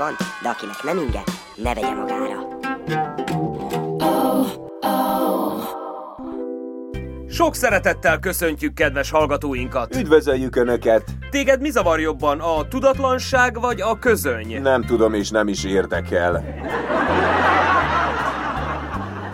van, de akinek nem inge, ne vegye magára. Sok szeretettel köszöntjük kedves hallgatóinkat! Üdvözöljük Önöket! Téged mi zavar jobban, a tudatlanság vagy a közöny? Nem tudom és nem is érdekel.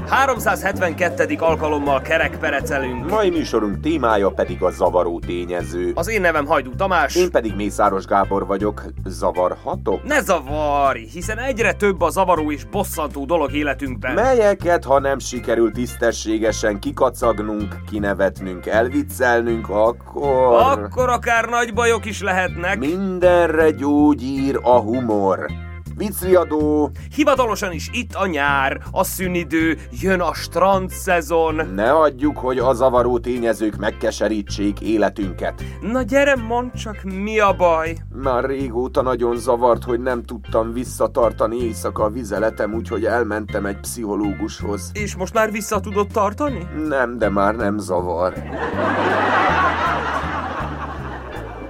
372. alkalommal kerekperecelünk. Mai műsorunk témája pedig a zavaró tényező. Az én nevem Hajdú Tamás. Én pedig Mészáros Gábor vagyok. Zavarhatok? Ne zavarj, hiszen egyre több a zavaró és bosszantó dolog életünkben. Melyeket, ha nem sikerül tisztességesen kikacagnunk, kinevetnünk, elviccelnünk, akkor... Akkor akár nagy bajok is lehetnek. Mindenre gyógyír a humor. Vicriadó, Hivatalosan is itt a nyár, a szünidő, jön a strand szezon. ne adjuk, hogy a zavaró tényezők megkeserítsék életünket. Na gyere, mondd csak, mi a baj? Már régóta nagyon zavart, hogy nem tudtam visszatartani éjszaka a vizeletem, úgyhogy elmentem egy pszichológushoz. És most már vissza tudod tartani? Nem, de már nem zavar.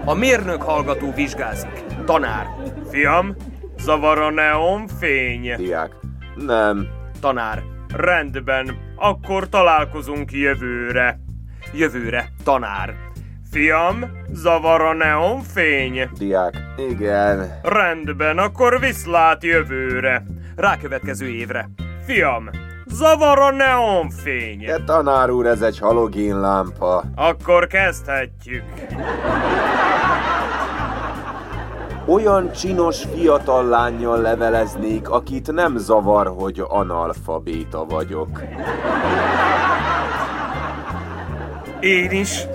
A mérnök hallgató vizsgázik. Tanár. Fiam, zavar a neonfény. Diák. Nem. Tanár. Rendben, akkor találkozunk jövőre. Jövőre, tanár. Fiam, zavar a neonfény. Diák. Igen. Rendben, akkor viszlát jövőre. Rákövetkező évre. Fiam, zavar a neonfény. De tanár úr, ez egy halogénlámpa. Akkor kezdhetjük. Olyan csinos fiatal lányjal leveleznék, akit nem zavar, hogy analfabéta vagyok. Én is.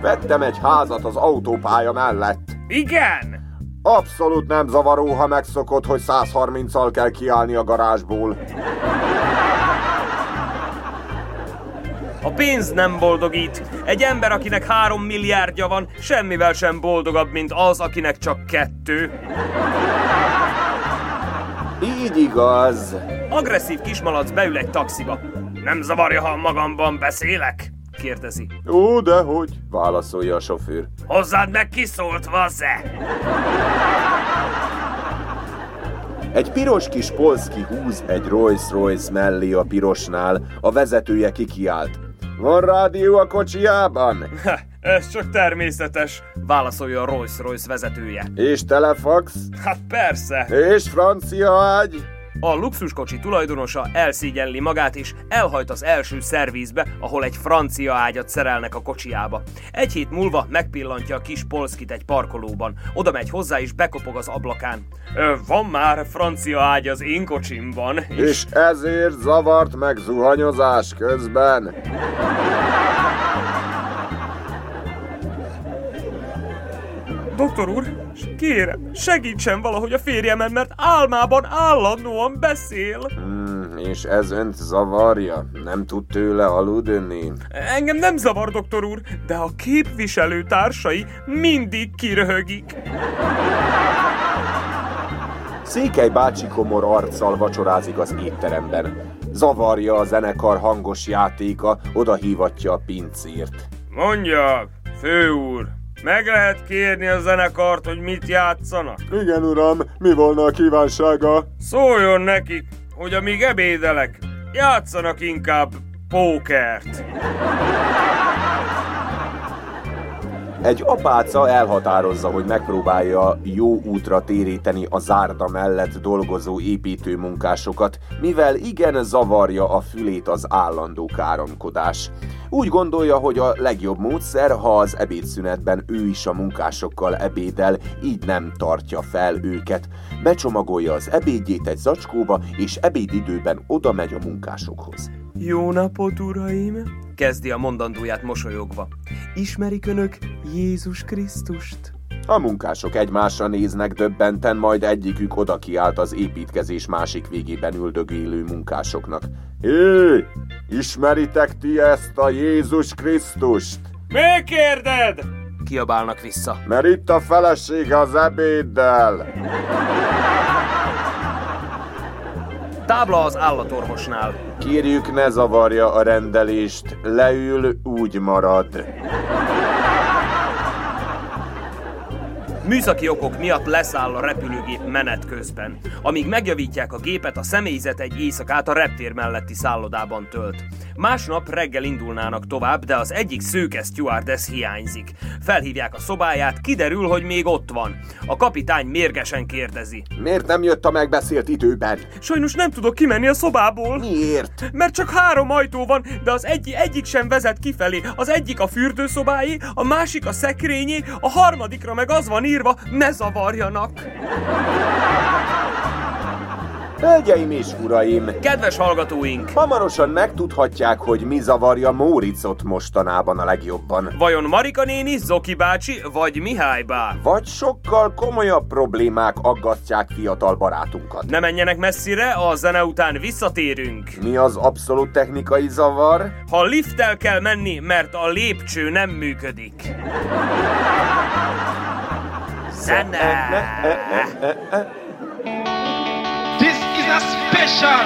Vettem egy házat az autópálya mellett. Igen. Abszolút nem zavaró, ha megszokod, hogy 130-al kell kiállni a garázsból. A pénz nem boldogít. Egy ember, akinek három milliárdja van, semmivel sem boldogabb, mint az, akinek csak kettő. Így igaz. Agresszív kismalac beül egy taxiba. Nem zavarja, ha magamban beszélek? kérdezi. Ó, dehogy, válaszolja a sofőr. Hozzád meg kiszólt, vaze! Egy piros kis Polski húz egy Rolls-Royce mellé a pirosnál, a vezetője kikiált. Van rádió a kocsijában? Ha, ez csak természetes, válaszolja a Rolls-Royce vezetője. És telefax? Hát persze. És francia ágy? A luxuskocsi tulajdonosa elszígyenli magát és elhajt az első szervízbe, ahol egy francia ágyat szerelnek a kocsiába. Egy hét múlva megpillantja a kis Polskit egy parkolóban. Oda megy hozzá és bekopog az ablakán. Ö, van már francia ágy az én kocsimban. És ezért zavart meg zuhanyozás közben. Doktor úr, kérem, segítsen valahogy a férjemen, mert álmában állandóan beszél. Hmm, és ez önt zavarja? Nem tud tőle aludni? Engem nem zavar, doktor úr, de a képviselő társai mindig kiröhögik. Székely bácsi komor arccal vacsorázik az étteremben. Zavarja a zenekar hangos játéka, oda hívatja a pincért. Mondja, fő úr, meg lehet kérni a zenekart, hogy mit játszanak? Igen, uram, mi volna a kívánsága? Szóljon nekik, hogy amíg ebédelek, játszanak inkább pókert. Egy apáca elhatározza, hogy megpróbálja jó útra téríteni a zárda mellett dolgozó építőmunkásokat, mivel igen zavarja a fülét az állandó káromkodás. Úgy gondolja, hogy a legjobb módszer, ha az ebédszünetben ő is a munkásokkal ebédel, így nem tartja fel őket. Becsomagolja az ebédjét egy zacskóba, és ebédidőben oda megy a munkásokhoz. Jó napot, uraim! Kezdi a mondandóját mosolyogva. Ismerik önök Jézus Krisztust? A munkások egymásra néznek döbbenten, majd egyikük oda kiállt az építkezés másik végében üldögélő munkásoknak. Hé, ismeritek ti ezt a Jézus Krisztust? Mi kérded? Kiabálnak vissza. Mert itt a felesége az ebéddel. Tábla az állatorvosnál. Kérjük, ne zavarja a rendelést, leül, úgy marad. Műszaki okok miatt leszáll a repülőgép menet közben. Amíg megjavítják a gépet, a személyzet egy éjszakát a reptér melletti szállodában tölt. Másnap reggel indulnának tovább, de az egyik szőke stewardess hiányzik. Felhívják a szobáját, kiderül, hogy még ott van. A kapitány mérgesen kérdezi. Miért nem jött a megbeszélt időben? Sajnos nem tudok kimenni a szobából. Miért? Mert csak három ajtó van, de az egy, egyik sem vezet kifelé. Az egyik a fürdőszobáé, a másik a szekrényé, a harmadikra meg az van írva, ne zavarjanak. Hölgyeim és uraim! Kedves hallgatóink! Hamarosan megtudhatják, hogy mi zavarja Móricot mostanában a legjobban. Vajon Marika néni, Zoki bácsi, vagy Mihály bá? Vagy sokkal komolyabb problémák aggasztják fiatal barátunkat. Ne menjenek messzire, a zene után visszatérünk. Mi az abszolút technikai zavar? Ha lifttel kell menni, mert a lépcső nem működik. Zene! This is a special,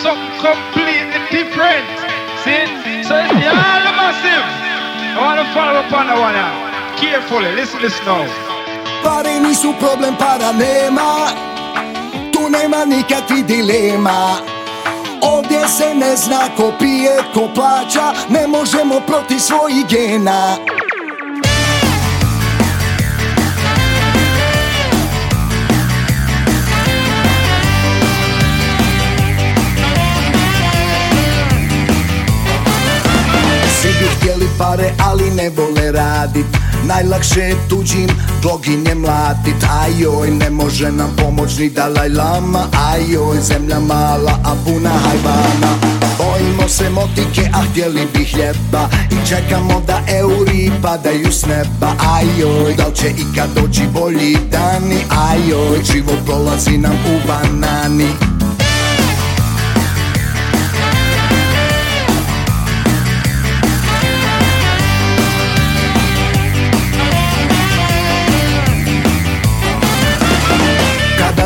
something completely different. See? So it's the all massive. I want to follow up on that one now. Carefully, listen this now. Pare nisu problem, para nema Tu nema nikakvih dilema Ovdje se ne zna ko pije, ko plaća Ne možemo protiv svojih gena pare, ali ne vole radit. Najlakše tuđim gloginje mlatit. Ajoj, ne može nam pomoć ni Dalaj Lama. Ajoj, zemlja mala, a puna hajvana Bojimo se motike, a htjeli bi hljeba. I čekamo da euri padaju s neba. Ajoj, da li će ikad doći bolji dani? Ajoj, život prolazi nam u banani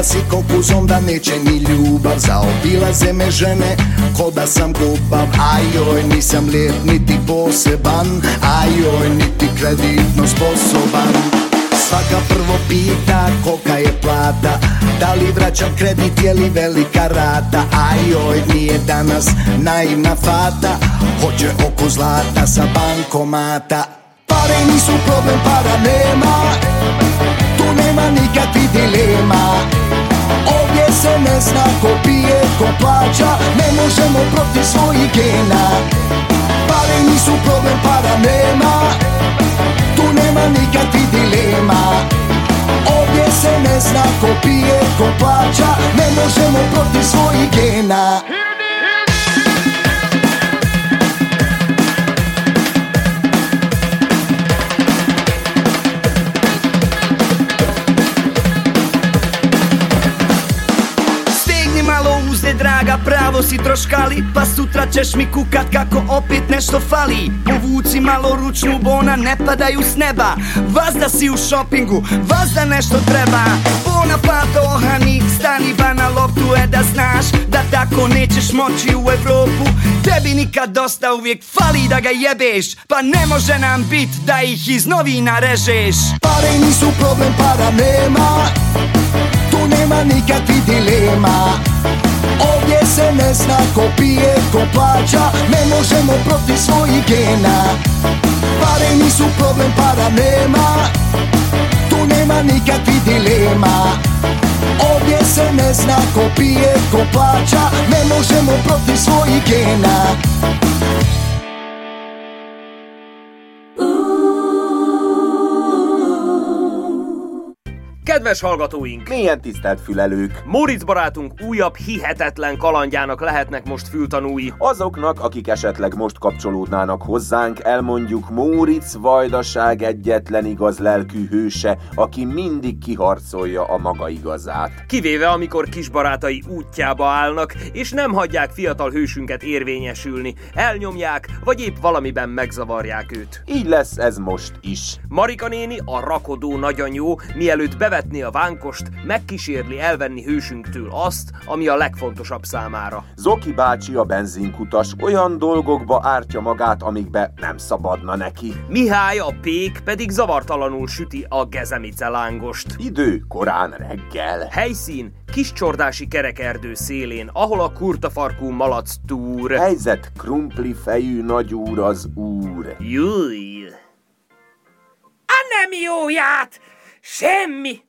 Kada si kokuz onda neće ni ljubav. Zaobilaze me žene ko da sam gubav. Ajoj nisam lijep niti poseban. Ajoj niti kreditno sposoban. Svaka prvo pita kolika je plata. Da li vraćam kredit je li velika rata? Ajoj nije danas naivna fata. Hoće oko zlata sa bankomata. Pare nisu problem, para nema. Tu nema nikakvih dilema se ne zna ko pije, ko plaća Ne možemo protiv svojih gena. Pare nisu problem, para nema Tu nema nikakvih dilema. Ovdje se ne zna ko pije, ko plaća Ne možemo protiv svojih gena si troškali Pa sutra ćeš mi kukat kako opet nešto fali. Povuci malo ručnu bona, ne padaju s neba. Vazda si u šopingu, vazda nešto treba. Bona pato ohani, stani ba na loptu E da znaš da tako nećeš moći u Evropu. Tebi nikad dosta uvijek fali da ga jebeš Pa ne može nam bit da ih iz novina režeš. Pare nisu problem, para nema. Tu nema nikakvih dilema plaća Ne možemo protiv svojih gena. Pare nisu problem, para nema. Tu nema nikakvih dilema. Ovdje se ne zna ko pije, ko plaća. Ne možemo protiv svojih gena Kedves hallgatóink! Milyen tisztelt fülelők! Móricz barátunk újabb hihetetlen kalandjának lehetnek most fültanúi. Azoknak, akik esetleg most kapcsolódnának hozzánk, elmondjuk Móricz Vajdaság egyetlen igaz lelkű hőse, aki mindig kiharcolja a maga igazát. Kivéve, amikor kisbarátai útjába állnak, és nem hagyják fiatal hősünket érvényesülni, elnyomják, vagy épp valamiben megzavarják őt. Így lesz ez most is. Marika néni, a rakodó nagyanyó, mielőtt bevetné a vánkost, megkísérli elvenni hősünktől azt, ami a legfontosabb számára. Zoki bácsi a benzinkutas olyan dolgokba ártja magát, amikbe nem szabadna neki. Mihály a pék pedig zavartalanul süti a gezemice lángost. Idő korán reggel. Helyszín kiscsordási kerekerdő szélén, ahol a kurtafarkú malac túr. Helyzet krumpli fejű nagyúr az úr. Júj! A nem jóját! Semmi!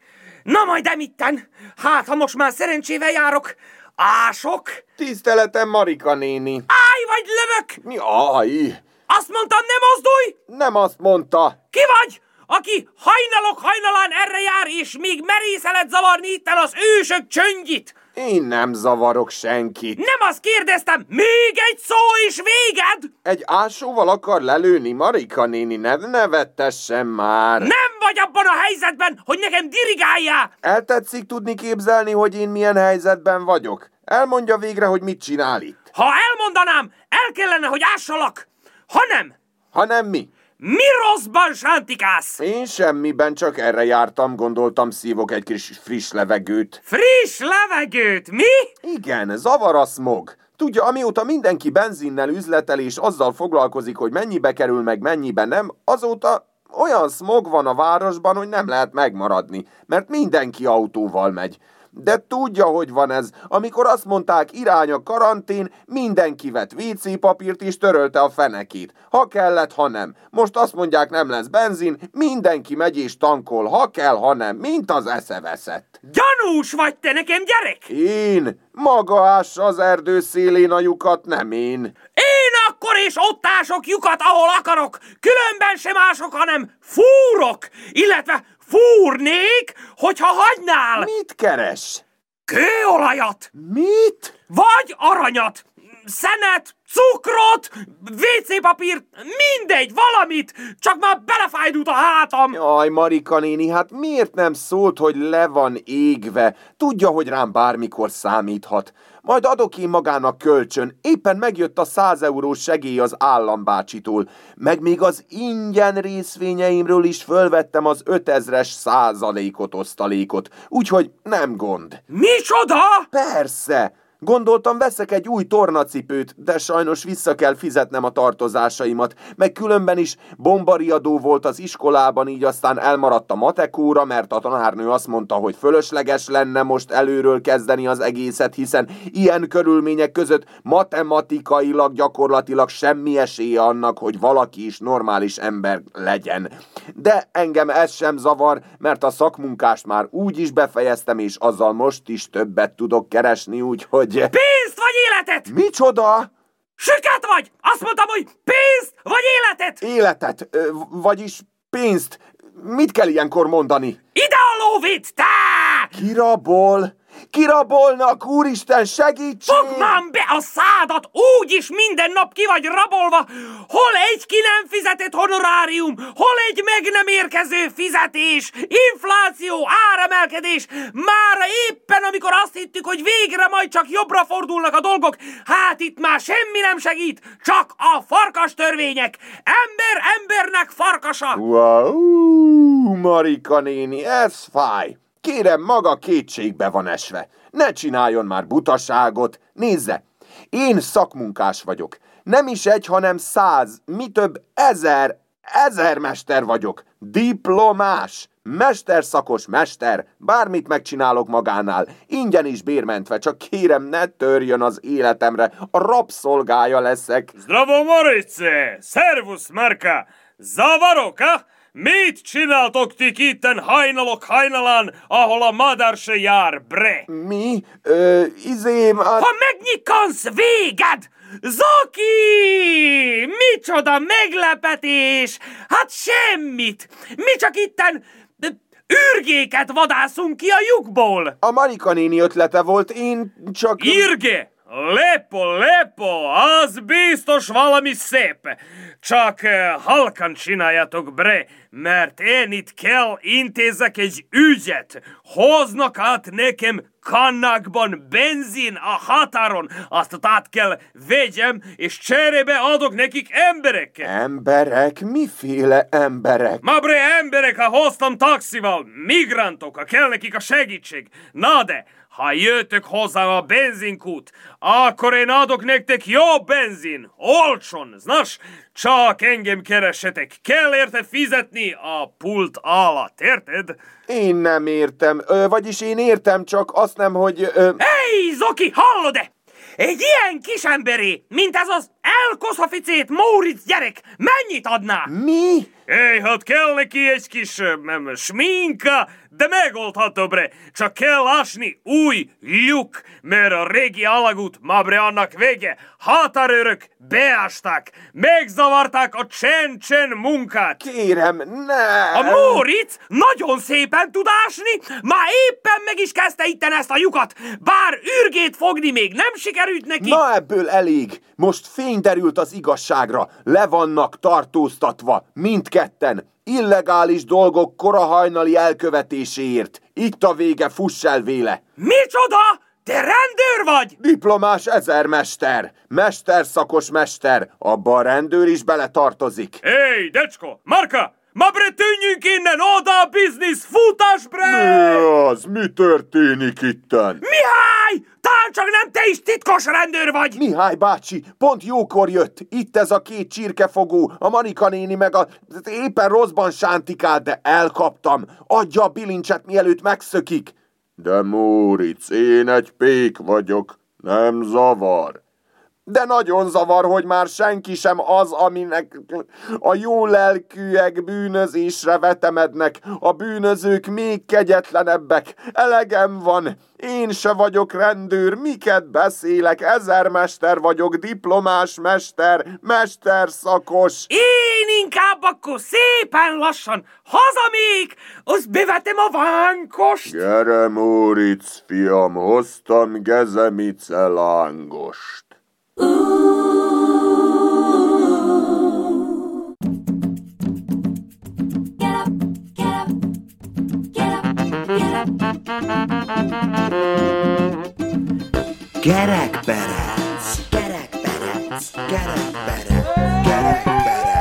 Na majd emitten! Hát, ha most már szerencsével járok, ások, Tiszteletem Marika néni. állj vagy lövök! Jaj, Azt mondtam, ne mozdulj! nem azt mondta. Ki vagy? Aki hajnalok hajnalán erre jár, és még merészelet zavarni itten az ősök csöndjit! Én nem zavarok senkit. Nem azt kérdeztem, még egy szó is véged! Egy ásóval akar lelőni, Marika néni, ne nevettessen már. Nem vagy abban a helyzetben, hogy nekem dirigáljál! Eltetszik tudni képzelni, hogy én milyen helyzetben vagyok? Elmondja végre, hogy mit csinál itt. Ha elmondanám, el kellene, hogy ássalak! Ha nem, Ha nem mi? Mi rosszban sántikász? Én semmiben csak erre jártam, gondoltam szívok egy kis friss levegőt. Friss levegőt, mi? Igen, zavar a smog. Tudja, amióta mindenki benzinnel üzletel és azzal foglalkozik, hogy mennyibe kerül meg mennyibe nem, azóta olyan smog van a városban, hogy nem lehet megmaradni, mert mindenki autóval megy. De tudja, hogy van ez. Amikor azt mondták irány a karantén, mindenki vett WC papírt és törölte a fenekét. Ha kellett, ha nem. Most azt mondják nem lesz benzin, mindenki megy és tankol, ha kell, ha nem, mint az eszeveszett. Gyanús vagy te nekem, gyerek! Én? Maga ássa az erdő szélén a lyukat, nem én. Én akkor is ott ások lyukat, ahol akarok, különben sem ások, hanem fúrok, illetve fúrnék, hogyha hagynál Mit keres? kőolajat, Mit? vagy aranyat, szenet, cukrot, WC papírt, mindegy, valamit, csak már belefájdult a hátam. Jaj, Marika néni, hát miért nem szólt, hogy le van égve? Tudja, hogy rám bármikor számíthat. Majd adok én magának kölcsön. Éppen megjött a 100 eurós segély az állambácsitól. Meg még az ingyen részvényeimről is fölvettem az 5000-es százalékot osztalékot. Úgyhogy nem gond. Micsoda? Persze! Gondoltam, veszek egy új tornacipőt, de sajnos vissza kell fizetnem a tartozásaimat, meg különben is bombariadó volt az iskolában, így aztán elmaradt a matekóra, mert a tanárnő azt mondta, hogy fölösleges lenne most előről kezdeni az egészet, hiszen ilyen körülmények között matematikailag gyakorlatilag semmi esélye annak, hogy valaki is normális ember legyen. De engem ez sem zavar, mert a szakmunkást már úgy is befejeztem, és azzal most is többet tudok keresni, úgyhogy... Pénzt vagy életet? Micsoda? Süket vagy? Azt mondtam, hogy pénzt vagy életet? Életet, vagyis pénzt. Mit kell ilyenkor mondani? Ide a lóvét, te! Kirabol? Kirabolnak, úristen, segítség! Fogd már be a szádat, úgyis minden nap ki vagy rabolva, hol egy ki nem fizetett honorárium, hol egy meg nem érkező fizetés, infláció, áremelkedés, már éppen amikor azt hittük, hogy végre majd csak jobbra fordulnak a dolgok, hát itt már semmi nem segít, csak a farkas törvények, ember embernek farkasa. Wow, Marika néni, ez fáj. Kérem, maga kétségbe van esve. Ne csináljon már butaságot. Nézze, én szakmunkás vagyok. Nem is egy, hanem száz, mi több ezer, ezer mester vagyok. Diplomás. Mesterszakos mester, bármit megcsinálok magánál, ingyen is bérmentve, csak kérem ne törjön az életemre, a rabszolgája leszek. Zdravo, Morice! Servus, Marka! Zavarok, ha? Mit csináltok ti itten hajnalok hajnalán, ahol a madár se jár, bre? Mi? Ö, izém, a... Ha megnyikkansz, véged! Zoki! Micsoda meglepetés! Hát semmit! Mi csak itten Ürgéket vadászunk ki a lyukból! A Marika néni ötlete volt, én csak... Irge! Lepo, lepo, az biztos valami szép. Csak eh, halkan csináljátok, bre, mert én itt kell intézek egy ügyet. Hoznak nekem kannakban benzin a határon, azt át kell vegyem, és cserébe adok nekik embereket. Emberek? Miféle emberek? Ma bre, emberek, ha hoztam taxival, migrantok, kell nekik a segítség. Na de, ha jöttök hozzá a benzinkút, akkor én adok nektek jó benzin, olcsón, znasz? Csak engem keresetek, kell érte fizetni a pult alatt, érted? Én nem értem, ö, vagyis én értem, csak azt nem, hogy... Ö... Hé, Zoki, hallod-e? Egy ilyen kisemberé, mint ez az elkoszaficét Móricz gyerek, mennyit adná? Mi? Hé, hát kell neki egy kis nem, sminka, de megoldható bre. Csak kell ásni új lyuk, mert a régi alagút ma bre annak vége. Határőrök beásták, megzavarták a csen-csen munkát. Kérem, ne! A Móricz nagyon szépen tud ásni, már éppen meg is kezdte itten ezt a lyukat, bár ürgét fogni még nem sikerült neki. Na ebből elég. Most fény derült az igazságra. Le vannak tartóztatva, mindketten. Illegális dolgok korahajnali elkövetéséért. Itt a vége, fuss el véle. Micsoda? Te rendőr vagy? Diplomás ezermester. Mesterszakos mester. Abba a rendőr is beletartozik. Hey, decsko, Marka! Ma bre tűnjünk innen, oda a biznisz, futás bre! Mi az? Mi történik itten? Mihály! Talán csak nem te is titkos rendőr vagy! Mihály bácsi, pont jókor jött. Itt ez a két csirkefogó, a Manika néni meg a... Éppen rosszban sántikál, de elkaptam. Adja a bilincset, mielőtt megszökik. De Móric, én egy pék vagyok, nem zavar. De nagyon zavar, hogy már senki sem az, aminek a jó lelkűek bűnözésre vetemednek. A bűnözők még kegyetlenebbek. Elegem van. Én se vagyok rendőr, miket beszélek, ezermester vagyok, diplomás mester, mesterszakos. Én inkább akkor szépen lassan hazamék, azt bevetem a vánkost. Gyere, Móric, fiam, hoztam gezemice lángost. Get back, badass. Get back, badass. Get back, better, Get back, better.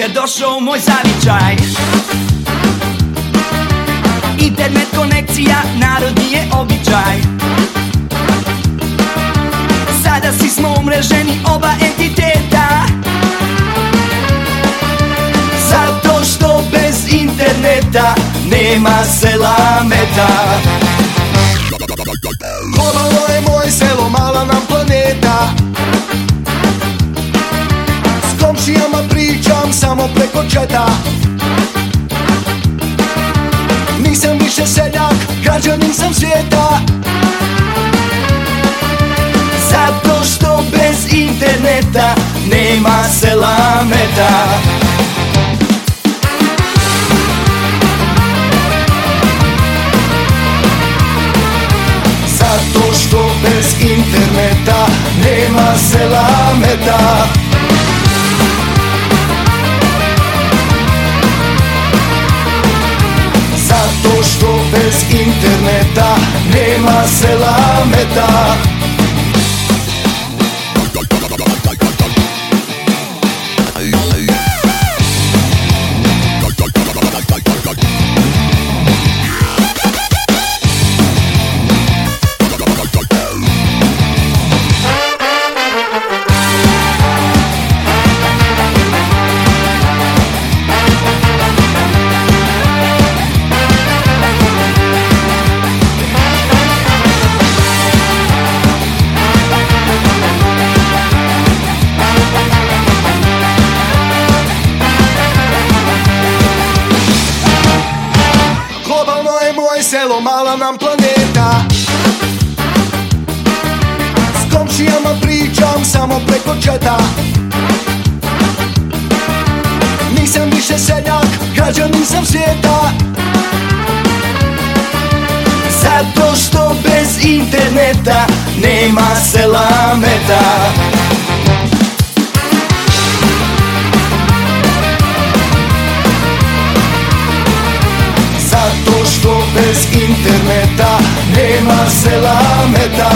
Kompjuter došao moj zavičaj. Internet konekcija, narodni je običaj. Sada si smo umreženi oba entiteta. Zato što bez interneta nema selameta. Globalno je moje selo, mala nam planeta S komšijama pričam samo preko četa. Nisam više seljak, građanin sam svijeta. Zato što bez interneta nema selameta. Zato što bez interneta nema selameta. Zato interneta Nema sela meta nam planeta. S komšijama pričam samo preko četa. Nisam više seljak, građanin sam svijeta. Zato što bez interneta nema sela meta bez interneta nema sela meta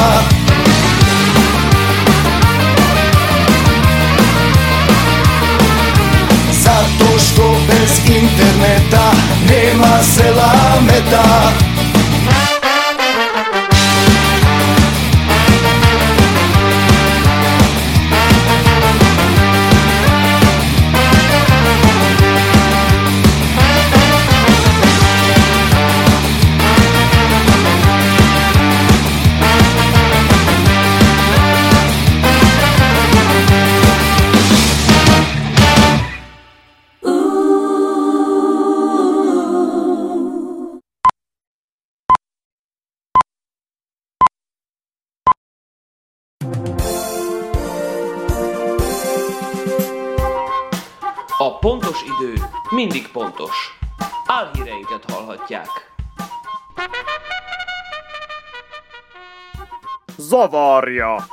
Zato što bez interneta nema sela meta Zavarja!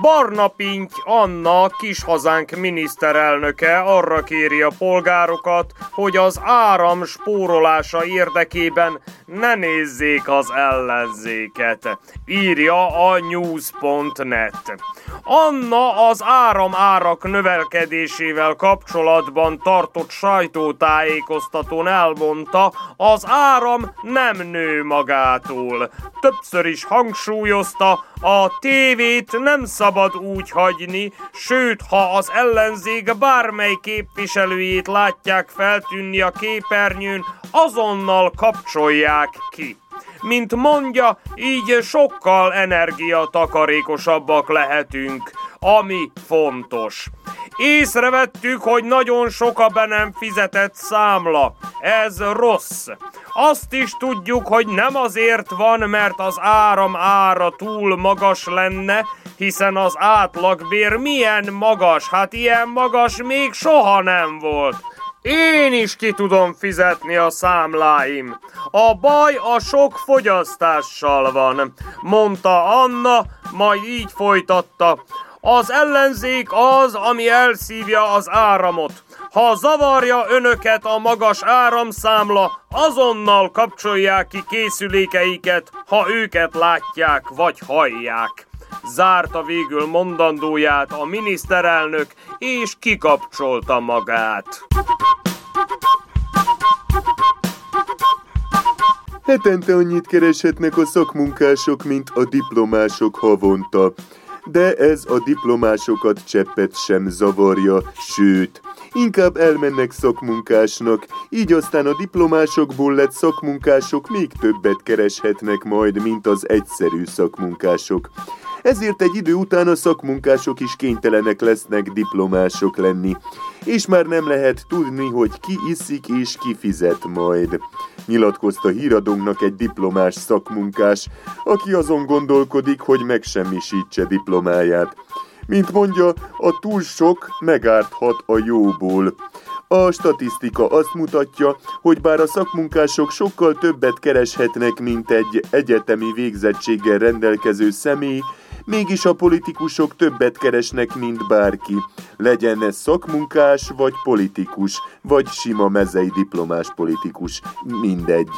Barna Pinty Anna, kis hazánk miniszterelnöke arra kéri a polgárokat, hogy az áram spórolása érdekében ne nézzék az ellenzéket. Írja a news.net. Anna az áram árak növelkedésével kapcsolatban tartott sajtótájékoztatón elmondta, az áram nem nő magától. Többször is hangsúlyozta, a tévét nem szabad úgy hagyni, sőt, ha az ellenzék bármely képviselőjét látják feltűnni a képernyőn, azonnal kapcsolják ki. Mint mondja, így sokkal energiatakarékosabbak lehetünk, ami fontos. Észrevettük, hogy nagyon sok a be nem fizetett számla. Ez rossz. Azt is tudjuk, hogy nem azért van, mert az áram ára túl magas lenne, hiszen az átlagbér milyen magas, hát ilyen magas még soha nem volt. Én is ki tudom fizetni a számláim. A baj a sok fogyasztással van, mondta Anna, majd így folytatta. Az ellenzék az, ami elszívja az áramot. Ha zavarja önöket a magas áramszámla, azonnal kapcsolják ki készülékeiket, ha őket látják vagy hallják. Zárta végül mondandóját a miniszterelnök, és kikapcsolta magát. Hetente annyit kereshetnek a szakmunkások, mint a diplomások havonta. De ez a diplomásokat cseppet sem zavarja, sőt, inkább elmennek szakmunkásnak, így aztán a diplomásokból lett szakmunkások még többet kereshetnek majd, mint az egyszerű szakmunkások. Ezért egy idő után a szakmunkások is kénytelenek lesznek diplomások lenni, és már nem lehet tudni, hogy ki iszik és ki fizet majd. Nyilatkozta híradónknak egy diplomás szakmunkás, aki azon gondolkodik, hogy megsemmisítse diplomáját. Mint mondja, a túl sok megárthat a jóból. A statisztika azt mutatja, hogy bár a szakmunkások sokkal többet kereshetnek, mint egy egyetemi végzettséggel rendelkező személy, mégis a politikusok többet keresnek, mint bárki. Legyen ez szakmunkás, vagy politikus, vagy sima mezei diplomás politikus, mindegy.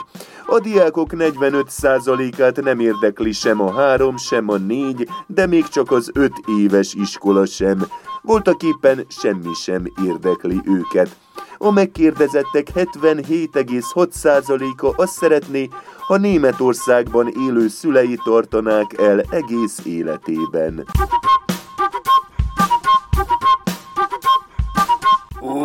A diákok 45%-át nem érdekli sem a három, sem a négy, de még csak az öt éves iskola sem. Voltak éppen semmi sem érdekli őket. A megkérdezettek 77,6%-a azt szeretné, ha Németországban élő szülei tartanák el egész életében.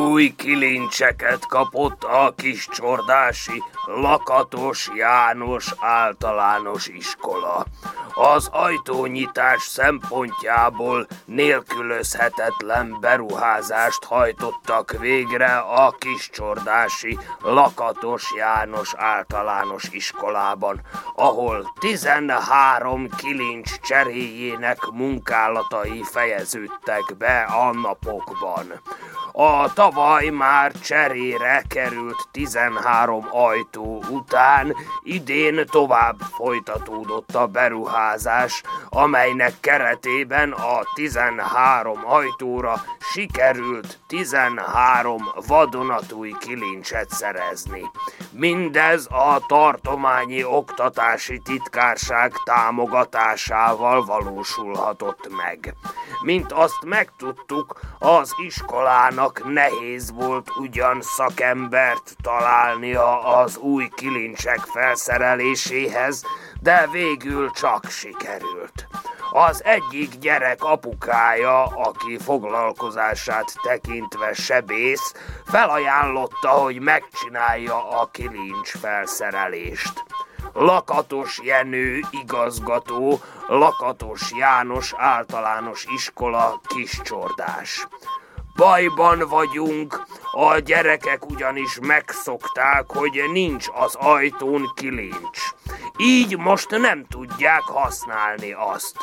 Új kilincseket kapott a kis csordási Lakatos János általános iskola. Az ajtónyitás szempontjából nélkülözhetetlen beruházást hajtottak végre a kiscsordási Lakatos János általános iskolában, ahol 13 kilincs cseréjének munkálatai fejeződtek be a napokban. A tavaly már cserére került 13 ajtó után, idén tovább folytatódott a beruházás, amelynek keretében a 13 ajtóra sikerült 13 vadonatúj kilincset szerezni. Mindez a tartományi oktatási titkárság támogatásával valósulhatott meg. Mint azt megtudtuk, az iskolának Annak nehéz volt ugyan szakembert találnia az új kilincsek felszereléséhez, de végül csak sikerült. Az egyik gyerek apukája, aki foglalkozását tekintve sebész, felajánlotta, hogy megcsinálja a kilincs felszerelést. Lakatos Jenő igazgató, Lakatos János általános iskola kiscsordás. Bajban vagyunk, a gyerekek ugyanis megszokták, hogy nincs az ajtón kilincs. Így most nem tudják használni azt.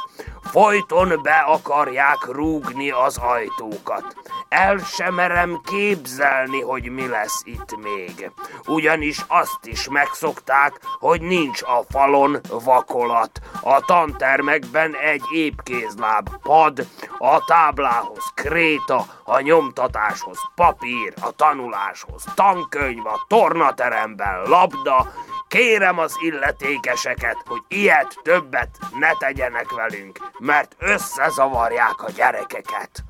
Folyton be akarják rúgni az ajtókat. El sem merem képzelni, hogy mi lesz itt még. Ugyanis azt is megszokták, hogy nincs a falon vakolat. A tantermekben egy épkézláb pad, a táblához kréta, a nyomtatáshoz papír, a tanuláshoz tankönyv, a tornateremben labda, Kérem az illetékeseket, hogy ilyet többet ne tegyenek velünk, mert összezavarják a gyerekeket.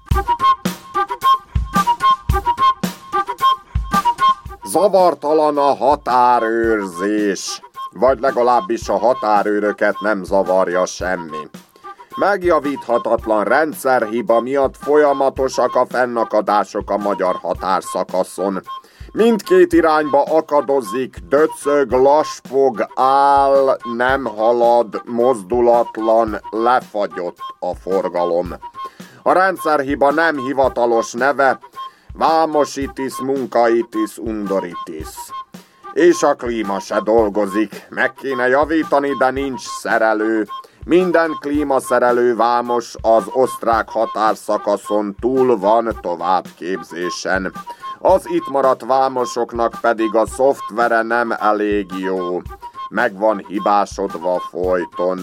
Zavartalan a határőrzés, vagy legalábbis a határőröket nem zavarja semmi. Megjavíthatatlan rendszerhiba miatt folyamatosak a fennakadások a magyar határszakaszon. Mindkét irányba akadozik, döcög, laspog, áll, nem halad, mozdulatlan, lefagyott a forgalom. A rendszerhiba nem hivatalos neve, Vámositis munkaitis undoritis. És a klíma se dolgozik, meg kéne javítani, de nincs szerelő. Minden klímaszerelő vámos az osztrák határszakaszon túl van továbbképzésen. Az itt maradt vámosoknak pedig a szoftvere nem elég jó. Meg van hibásodva folyton.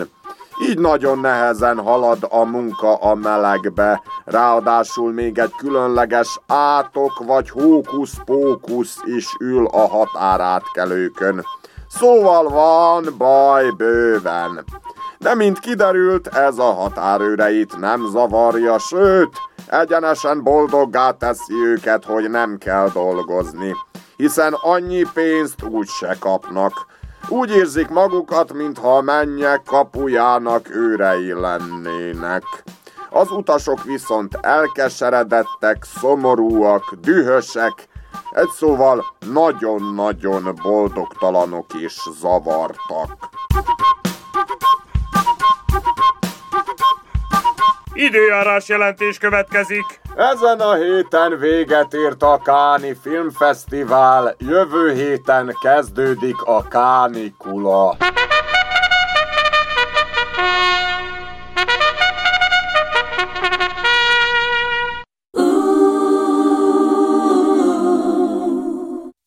Így nagyon nehezen halad a munka a melegbe, ráadásul még egy különleges átok vagy hókusz-pókusz is ül a határátkelőkön. Szóval van baj bőven. De mint kiderült, ez a határőreit nem zavarja, sőt, egyenesen boldoggá teszi őket, hogy nem kell dolgozni, hiszen annyi pénzt úgy se kapnak. Úgy érzik magukat, mintha a mennyek kapujának őrei lennének. Az utasok viszont elkeseredettek, szomorúak, dühösek, egy szóval nagyon-nagyon boldogtalanok és zavartak. Időjárás jelentés következik. Ezen a héten véget ért a Káni Filmfesztivál, jövő héten kezdődik a Kánikula.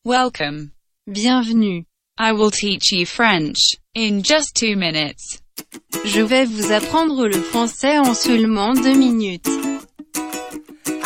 Welcome. Bienvenue. I will teach you French in just two minutes. Je vais vous apprendre le français en seulement deux minutes.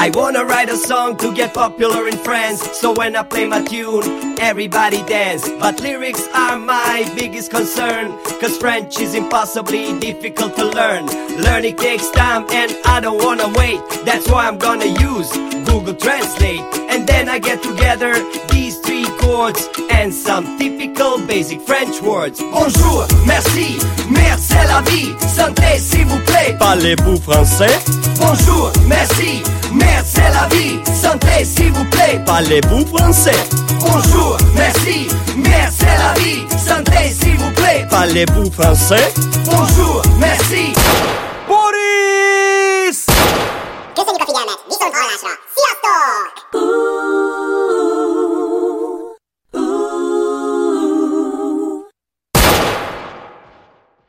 I wanna write a song to get popular in France. So when I play my tune, everybody dance. But lyrics are my biggest concern. Cause French is impossibly difficult to learn. Learning takes time and I don't wanna wait. That's why I'm gonna use Google Translate. And then I get together these three chords and some typical basic French words. Bonjour, merci, merci la vie, santé s'il vous plaît. plaît, parlez-vous français? Bonjour, merci, merde c'est la vie, santé s'il vous plaît, parlez-vous français? Bonjour, merci, merde c'est la vie, santé s'il vous plaît, parlez-vous français? Bonjour, merci. Boris! Köszönjük a figyelmet! Viszont hallásra! Sziasztok!